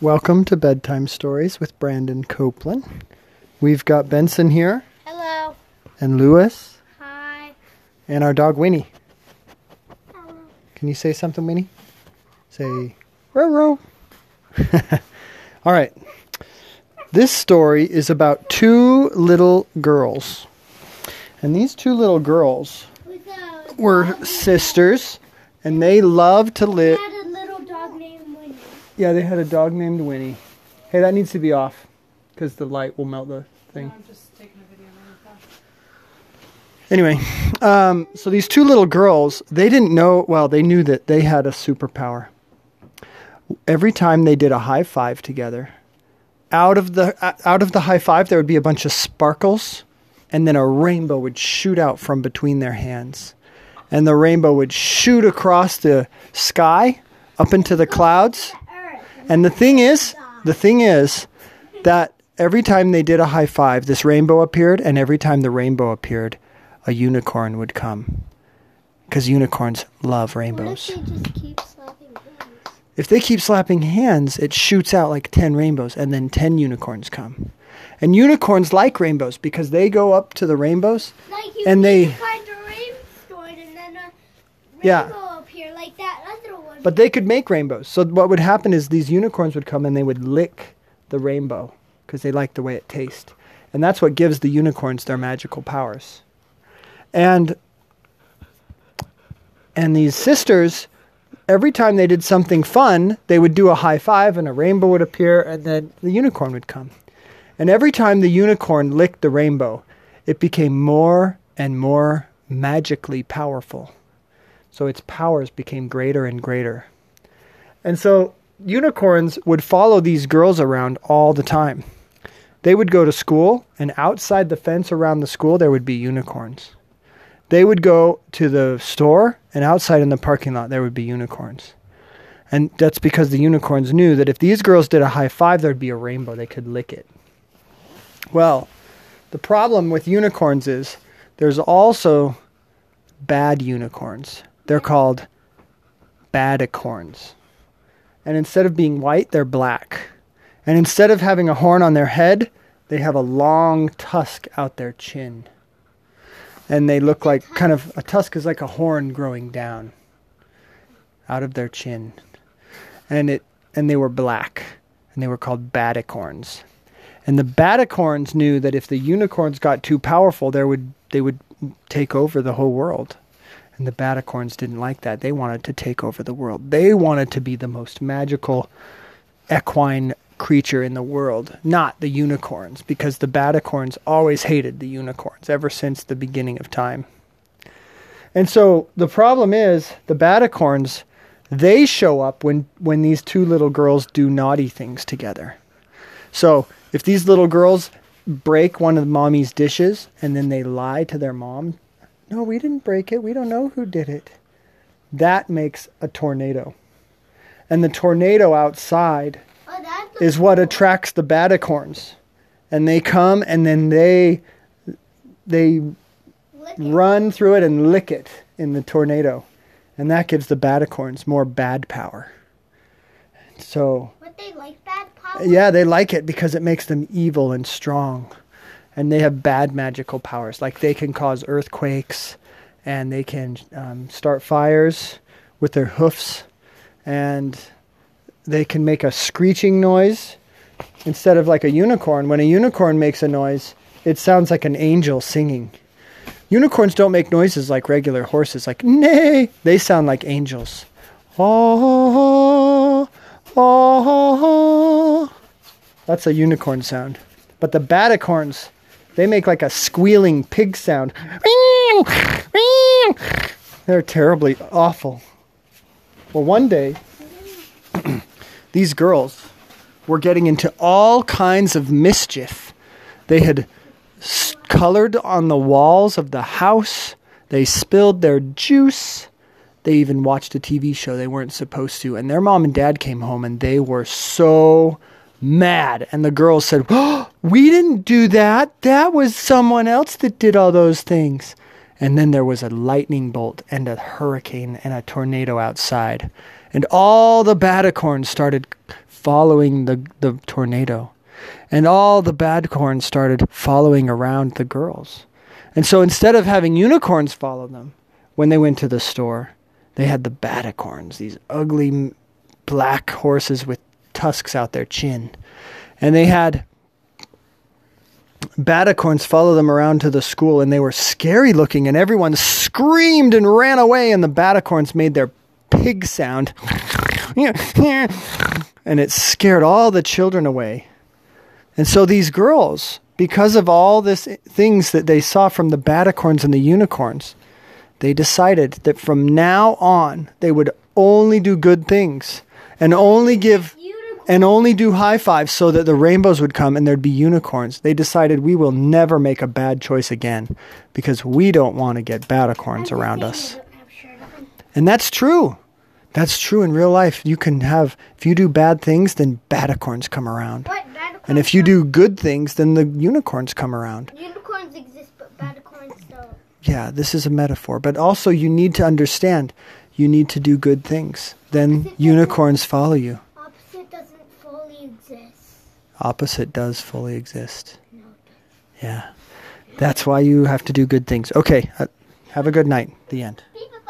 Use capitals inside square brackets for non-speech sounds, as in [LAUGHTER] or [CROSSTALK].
Welcome to Bedtime Stories with Brandon Copeland. We've got Benson here, Hello. and Lewis, Hi. and our dog Winnie. Can you say something, Winnie? Say, row row. [LAUGHS] All right. This story is about two little girls. And these two little girls were sisters, and they loved to live. had a little dog named Winnie. Yeah, they had a dog named Winnie. Hey, that needs to be off because the light will melt the thing. I'm just taking a video. Anyway, um, so these two little girls, they didn't know, well, they knew that they had a superpower. Every time they did a high five together, out of the out of the high five there would be a bunch of sparkles and then a rainbow would shoot out from between their hands. And the rainbow would shoot across the sky up into the clouds. And the thing is, the thing is that every time they did a high five, this rainbow appeared, and every time the rainbow appeared, a unicorn would come. Because unicorns love rainbows. If they just keep slapping hands? If they keep slapping hands, it shoots out like 10 rainbows, and then 10 unicorns come. And unicorns like rainbows because they go up to the rainbows. Like And they- find a rainstorm and then a Yeah. rainbow appear like that other one. But they could make rainbows. So what would happen is these unicorns would come and they would lick the rainbow because they like the way it tastes. And that's what gives the unicorns their magical powers. And and these sisters every time they did something fun, they would do a high five and a rainbow would appear and then the unicorn would come. And every time the unicorn licked the rainbow, it became more and more magically powerful. So its powers became greater and greater. And so unicorns would follow these girls around all the time. They would go to school, and outside the fence around the school, there would be unicorns. They would go to the store, and outside in the parking lot, there would be unicorns. And that's because the unicorns knew that if these girls did a high five, there'd be a rainbow. They could lick it. Well, the problem with unicorns is there's also bad unicorns. They're called badicorns. And instead of being white, they're black. And instead of having a horn on their head, they have a long tusk out their chin. And they look like kind of a tusk is like a horn growing down out of their chin. And it and they were black and they were called badicorns. And the badicorns knew that if the unicorns got too powerful, there would they would take over the whole world. And the badicorns didn't like that. They wanted to take over the world. They wanted to be the most magical equine creature in the world, not the unicorns, because the badicorns always hated the unicorns ever since the beginning of time. And so the problem is the badicorns, they show up when, when these two little girls do naughty things together. So if these little girls break one of mommy's dishes and then they lie to their mom, no, we didn't break it. We don't know who did it. That makes a tornado. And the tornado outside oh, is what attracts the badicorns. And they come and then they they run through it and lick it in the tornado. And that gives the badicorns more bad power. So But they like bad power. yeah, they like it because it makes them evil and strong. And they have bad magical powers. Like they can cause earthquakes and they can um, start fires with their hoofs. And they can make a screeching noise instead of like a unicorn. When a unicorn makes a noise, it sounds like an angel singing. Unicorns don't make noises like regular horses, like neigh. They sound like angels. Oh, oh, that's a unicorn sound. But the badicorns, they make like a squealing pig sound. They're terribly awful. Well, one day, [CLEARS THROAT] these girls were getting into all kinds of mischief. They had colored on the walls of the house. They spilled their juice. They even watched a TV show they weren't supposed to. And their mom and dad came home and they were so mad. And the girls said, oh, We didn't do that. That was someone else that did all those things. And then there was a lightning bolt and a hurricane and a tornado outside. And all the badicorns started following the, the tornado. And all the badicorns started following around the girls. And so instead of having unicorns follow them when they went to the store, they had the badicorns, these ugly black horses with tusks out their chin. And they had badicorns follow them around to the school, and they were scary looking, and everyone screamed and ran away, and the badicorns made their pig sound. and it scared all the children away. And so these girls, because of all this things that they saw from the badicorns and the unicorns, they decided that from now on they would only do good things and only give. And only do high fives so that the rainbows would come and there'd be unicorns. They decided we will never make a bad choice again because we don't want to get badicorns around us. And that's true. That's true in real life. You can have, if you do bad things, then badicorns come around. And if you do good things, then the unicorns come around. unicorns exist, but bad corns don't. Yeah, this is a metaphor. But also, you need to understand you need to do good things. Then unicorns follow you. Opposite doesn't fully exist. Opposite does fully exist. Yeah. That's why you have to do good things. Okay. Uh, have a good night. The end.